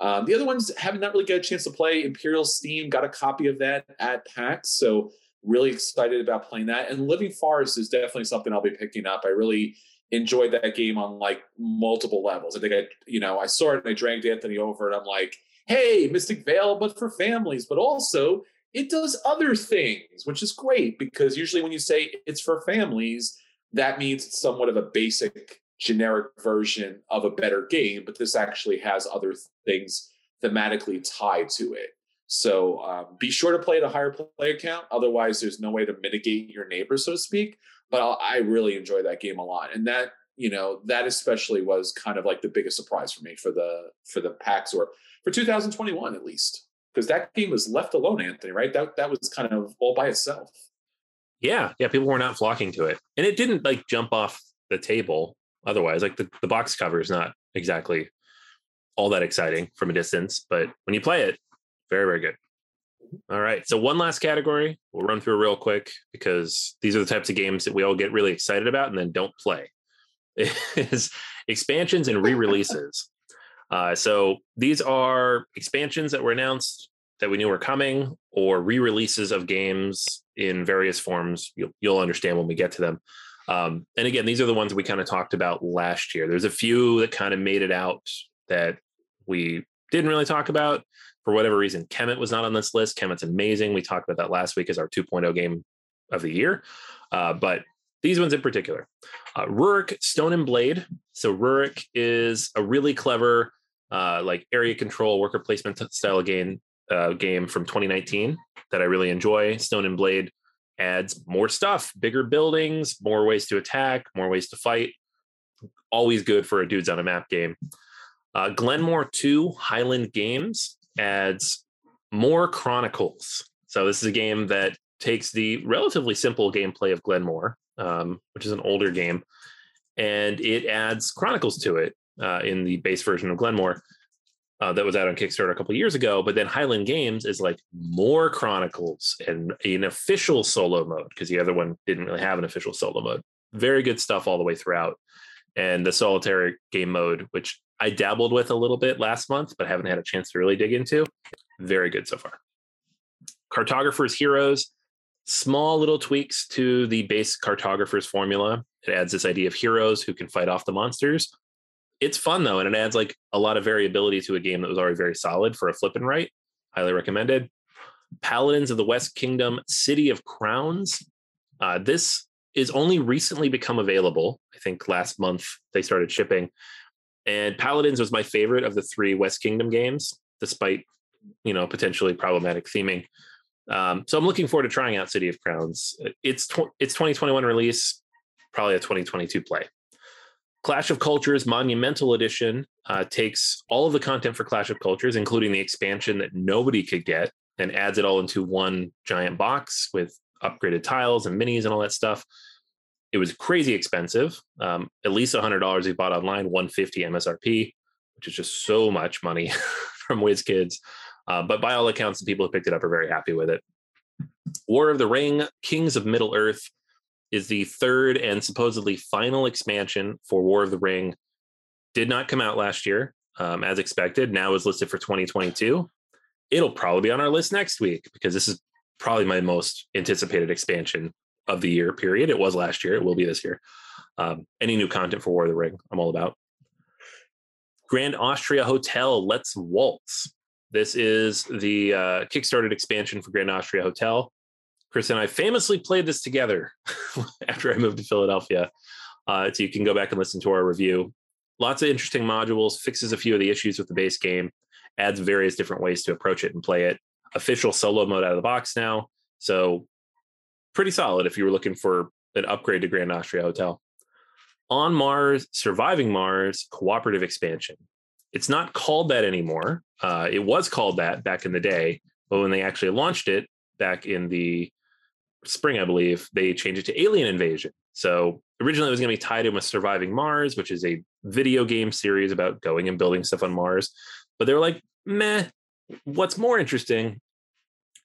Um, the other ones have not really got a chance to play. Imperial steam got a copy of that at pax so really excited about playing that. And Living Forest is definitely something I'll be picking up. I really enjoyed that game on like multiple levels. I think I, you know, I saw it and I dragged Anthony over and I'm like, hey, Mystic Vale, but for families, but also it does other things, which is great because usually when you say it's for families, that means it's somewhat of a basic generic version of a better game, but this actually has other things thematically tied to it. So um, be sure to play at a higher player count. Otherwise, there's no way to mitigate your neighbors, so to speak. But I'll, I really enjoy that game a lot, and that you know that especially was kind of like the biggest surprise for me for the for the PAX or for 2021 at least because that game was left alone, Anthony. Right? That that was kind of all by itself. Yeah, yeah. People were not flocking to it, and it didn't like jump off the table. Otherwise, like the, the box cover is not exactly all that exciting from a distance, but when you play it, very, very good. All right. So one last category we'll run through real quick because these are the types of games that we all get really excited about and then don't play. Is expansions and re-releases. Uh, so these are expansions that were announced that we knew were coming, or re-releases of games in various forms. You'll, you'll understand when we get to them. Um, and again, these are the ones we kind of talked about last year. There's a few that kind of made it out that we didn't really talk about for whatever reason. Kemet was not on this list. Kemet's amazing. We talked about that last week as our 2.0 game of the year. Uh, but these ones in particular. Uh, Rurik Stone and Blade. So Rurik is a really clever, uh, like area control worker placement style game uh, game from 2019 that I really enjoy. Stone and Blade adds more stuff, bigger buildings, more ways to attack, more ways to fight. Always good for a dudes on a map game. Uh, Glenmore 2 Highland Games adds more Chronicles. So, this is a game that takes the relatively simple gameplay of Glenmore, um, which is an older game, and it adds Chronicles to it uh, in the base version of Glenmore. Uh, that was out on Kickstarter a couple years ago, but then Highland Games is like more Chronicles and an official solo mode because the other one didn't really have an official solo mode. Very good stuff all the way throughout. And the solitary game mode, which I dabbled with a little bit last month, but haven't had a chance to really dig into. Very good so far. Cartographer's Heroes, small little tweaks to the base cartographer's formula. It adds this idea of heroes who can fight off the monsters. It's fun though, and it adds like a lot of variability to a game that was already very solid for a flip and write. Highly recommended. Paladins of the West Kingdom, City of Crowns. Uh, this is only recently become available. I think last month they started shipping. And Paladins was my favorite of the three West Kingdom games, despite you know potentially problematic theming. Um, so I'm looking forward to trying out City of Crowns. It's tw- it's 2021 release, probably a 2022 play. Clash of Cultures Monumental Edition uh, takes all of the content for Clash of Cultures, including the expansion that nobody could get, and adds it all into one giant box with upgraded tiles and minis and all that stuff. It was crazy expensive, um, at least $100 we bought online, 150 MSRP, which is just so much money from WizKids. Uh, but by all accounts, the people who picked it up are very happy with it. War of the Ring, Kings of Middle Earth is the third and supposedly final expansion for War of the Ring. Did not come out last year, um, as expected. Now is listed for 2022. It'll probably be on our list next week because this is probably my most anticipated expansion of the year period. It was last year. It will be this year. Um, any new content for War of the Ring, I'm all about. Grand Austria Hotel Let's Waltz. This is the uh, Kickstarted expansion for Grand Austria Hotel. Chris and I famously played this together after I moved to Philadelphia. Uh, so you can go back and listen to our review. Lots of interesting modules, fixes a few of the issues with the base game, adds various different ways to approach it and play it. Official solo mode out of the box now. So pretty solid if you were looking for an upgrade to Grand Austria Hotel. On Mars, Surviving Mars cooperative expansion. It's not called that anymore. Uh, it was called that back in the day, but when they actually launched it back in the spring, I believe, they changed it to Alien Invasion. So originally it was going to be tied in with Surviving Mars, which is a video game series about going and building stuff on Mars. But they were like, meh, what's more interesting?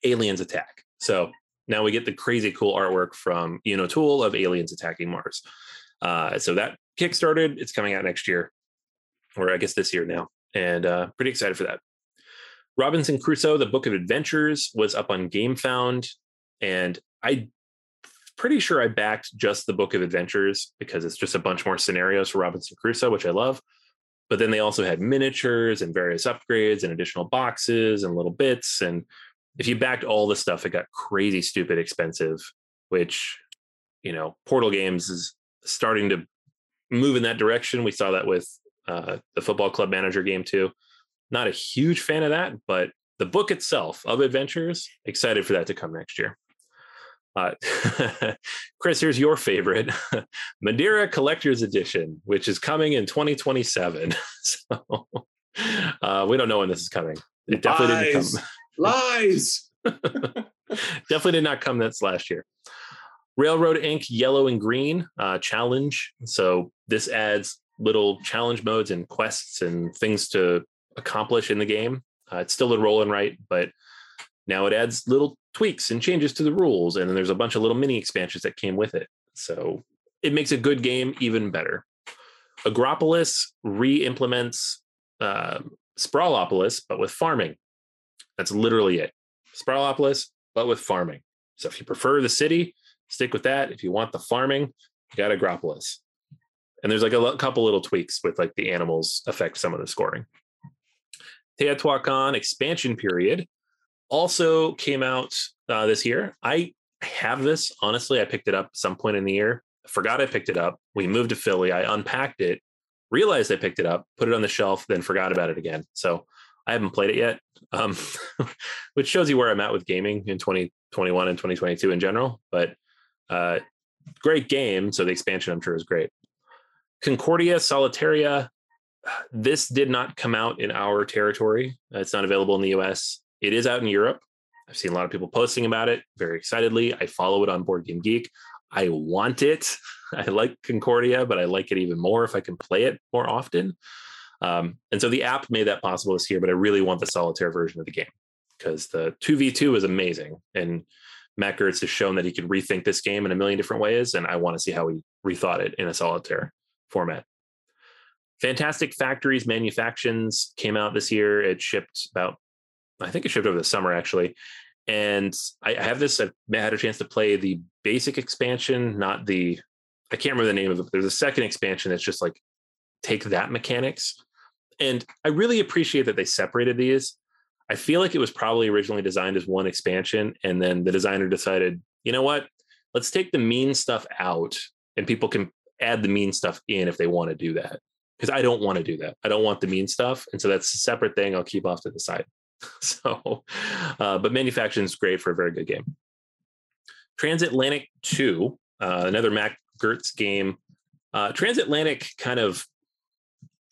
Aliens attack. So now we get the crazy cool artwork from Ian O'Toole of Aliens Attacking Mars. Uh, so that kickstarted. It's coming out next year, or I guess this year now, and uh, pretty excited for that. Robinson Crusoe: The Book of Adventures was up on GameFound, and I pretty sure I backed just the Book of Adventures because it's just a bunch more scenarios for Robinson Crusoe, which I love. But then they also had miniatures and various upgrades and additional boxes and little bits. And if you backed all the stuff, it got crazy stupid expensive, which, you know, Portal Games is starting to move in that direction. We saw that with uh, the Football Club Manager game too. Not a huge fan of that, but the book itself of adventures, excited for that to come next year. Uh, Chris, here's your favorite Madeira Collector's Edition, which is coming in 2027. so uh, we don't know when this is coming. It definitely Lies. didn't come. Lies. definitely did not come this last year. Railroad Ink Yellow and Green uh, challenge. So this adds little challenge modes and quests and things to accomplish in the game. Uh, it's still a roll and write, but now it adds little tweaks and changes to the rules, and then there's a bunch of little mini expansions that came with it. So it makes a good game even better. Agropolis re-implements uh, Sprawlopolis, but with farming. That's literally it. Sprawlopolis, but with farming. So if you prefer the city, stick with that. If you want the farming, you got Agropolis. And there's like a couple little tweaks with like the animals affect some of the scoring. Teotihuacan expansion period also came out uh, this year. I have this honestly. I picked it up some point in the year. Forgot I picked it up. We moved to Philly. I unpacked it, realized I picked it up, put it on the shelf, then forgot about it again. So I haven't played it yet, um, which shows you where I'm at with gaming in 2021 and 2022 in general. But uh, great game. So the expansion, I'm sure, is great. Concordia Solitaria. This did not come out in our territory. It's not available in the US. It is out in Europe. I've seen a lot of people posting about it very excitedly. I follow it on Board Game Geek. I want it. I like Concordia, but I like it even more if I can play it more often. Um, and so the app made that possible this year, but I really want the solitaire version of the game because the 2v2 is amazing. And Matt Gerdts has shown that he can rethink this game in a million different ways. And I want to see how he rethought it in a solitaire format. Fantastic Factories Manufactions came out this year. It shipped about I think it shipped over the summer actually. And I have this, I had a chance to play the basic expansion, not the, I can't remember the name of it, there's a second expansion that's just like take that mechanics. And I really appreciate that they separated these. I feel like it was probably originally designed as one expansion. And then the designer decided, you know what? Let's take the mean stuff out and people can add the mean stuff in if they want to do that. Because I don't want to do that. I don't want the mean stuff. And so that's a separate thing I'll keep off to the side. so, uh, but Manufactions is great for a very good game. Transatlantic 2, uh, another Matt Gerdts game. Uh, Transatlantic kind of,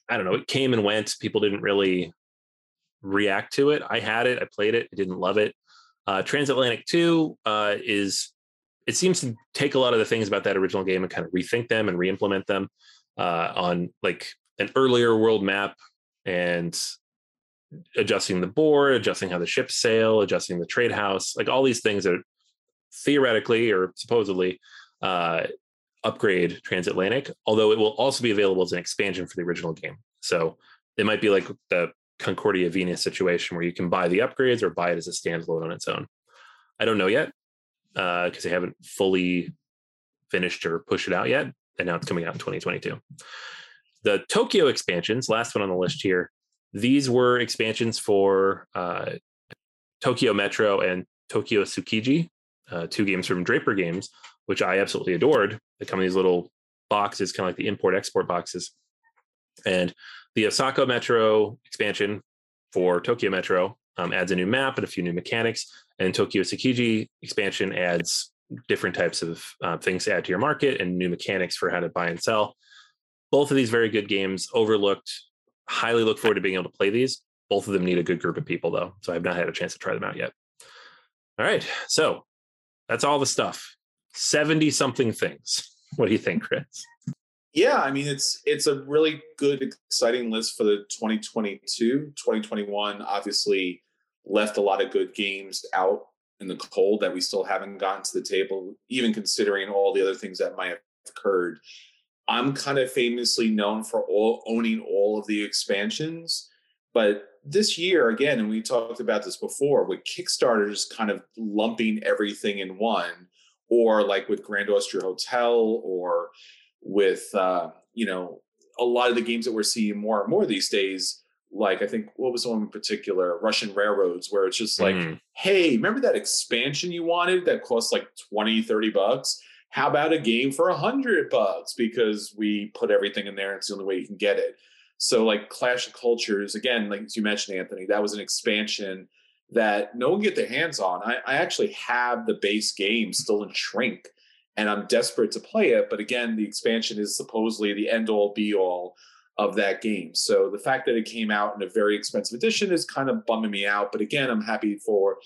I don't know, it came and went. People didn't really react to it. I had it, I played it, I didn't love it. Uh, Transatlantic 2 uh, is, it seems to take a lot of the things about that original game and kind of rethink them and re-implement them uh, on like an earlier world map and adjusting the board, adjusting how the ships sail, adjusting the trade house, like all these things that theoretically or supposedly uh, upgrade transatlantic, although it will also be available as an expansion for the original game. So it might be like the Concordia Venus situation where you can buy the upgrades or buy it as a standalone on its own. I don't know yet because uh, they haven't fully finished or pushed it out yet. And now it's coming out in 2022. The Tokyo expansions, last one on the list here, these were expansions for uh, Tokyo Metro and Tokyo Tsukiji, uh, two games from Draper Games, which I absolutely adored. They come in these little boxes, kind of like the import export boxes. And the Osaka Metro expansion for Tokyo Metro um, adds a new map and a few new mechanics. And Tokyo Tsukiji expansion adds different types of uh, things to add to your market and new mechanics for how to buy and sell. Both of these very good games, overlooked highly look forward to being able to play these. Both of them need a good group of people, though. So I've not had a chance to try them out yet. All right. So that's all the stuff 70 something things. What do you think, Chris? Yeah, I mean it's it's a really good exciting list for the 2022. 2021 obviously left a lot of good games out in the cold that we still haven't gotten to the table even considering all the other things that might have occurred. I'm kind of famously known for all, owning all of the expansions. But this year, again, and we talked about this before, with Kickstarters kind of lumping everything in one, or like with Grand Austria Hotel or with uh, you know a lot of the games that we're seeing more and more these days like i think what was the one in particular russian railroads where it's just like mm. hey remember that expansion you wanted that cost like 20 30 bucks how about a game for a 100 bucks because we put everything in there it's the only way you can get it so like clash of cultures again like you mentioned anthony that was an expansion that no one get their hands on i, I actually have the base game still in shrink and I'm desperate to play it. But again, the expansion is supposedly the end all be all of that game. So the fact that it came out in a very expensive edition is kind of bumming me out. But again, I'm happy for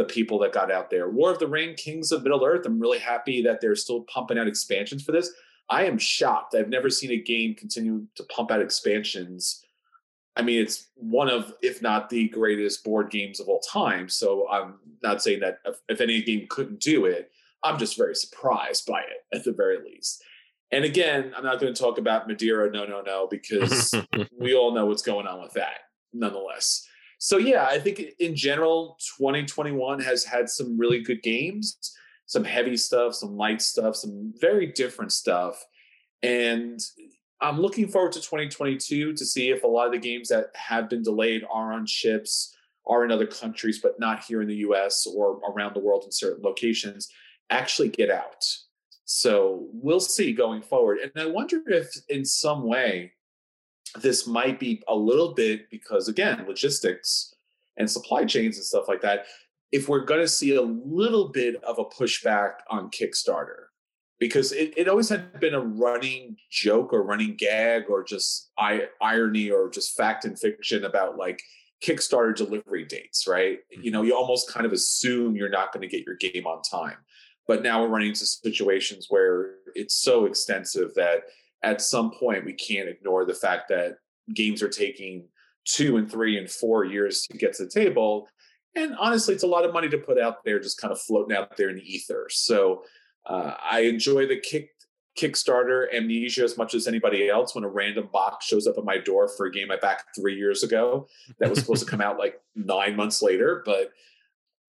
the people that got out there. War of the Ring, Kings of Middle Earth. I'm really happy that they're still pumping out expansions for this. I am shocked. I've never seen a game continue to pump out expansions. I mean, it's one of, if not the greatest board games of all time. So I'm not saying that if, if any game couldn't do it, I'm just very surprised by it at the very least. And again, I'm not going to talk about Madeira, no, no, no, because we all know what's going on with that nonetheless. So, yeah, I think in general, 2021 has had some really good games, some heavy stuff, some light stuff, some very different stuff. And I'm looking forward to 2022 to see if a lot of the games that have been delayed are on ships, are in other countries, but not here in the US or around the world in certain locations actually get out. So we'll see going forward. And I wonder if, in some way, this might be a little bit because, again, logistics and supply chains and stuff like that. If we're going to see a little bit of a pushback on Kickstarter, because it, it always had been a running joke or running gag or just I, irony or just fact and fiction about like Kickstarter delivery dates, right? Hmm. You know, you almost kind of assume you're not going to get your game on time. But now we're running into situations where it's so extensive that at some point we can't ignore the fact that games are taking two and three and four years to get to the table. And honestly, it's a lot of money to put out there, just kind of floating out there in the ether. So uh, I enjoy the kick Kickstarter amnesia as much as anybody else when a random box shows up at my door for a game I backed three years ago that was supposed to come out like nine months later. But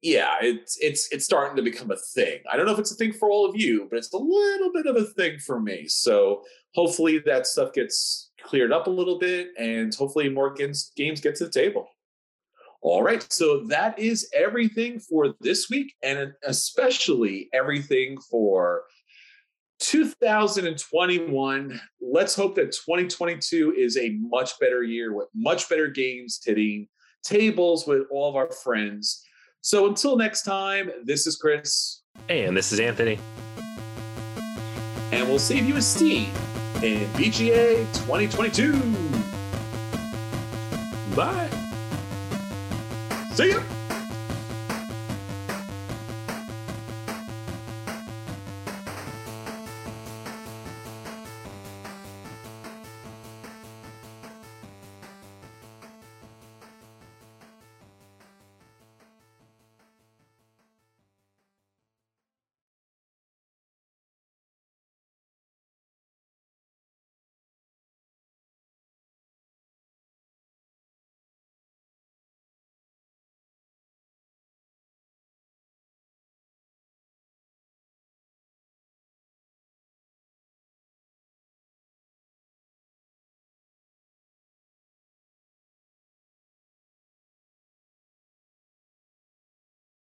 yeah, it's it's it's starting to become a thing. I don't know if it's a thing for all of you, but it's a little bit of a thing for me. So hopefully that stuff gets cleared up a little bit, and hopefully more games games get to the table. All right, so that is everything for this week, and especially everything for 2021. Let's hope that 2022 is a much better year with much better games hitting tables with all of our friends. So until next time, this is Chris. And this is Anthony. And we'll save you a steam in BGA 2022. Bye. See ya.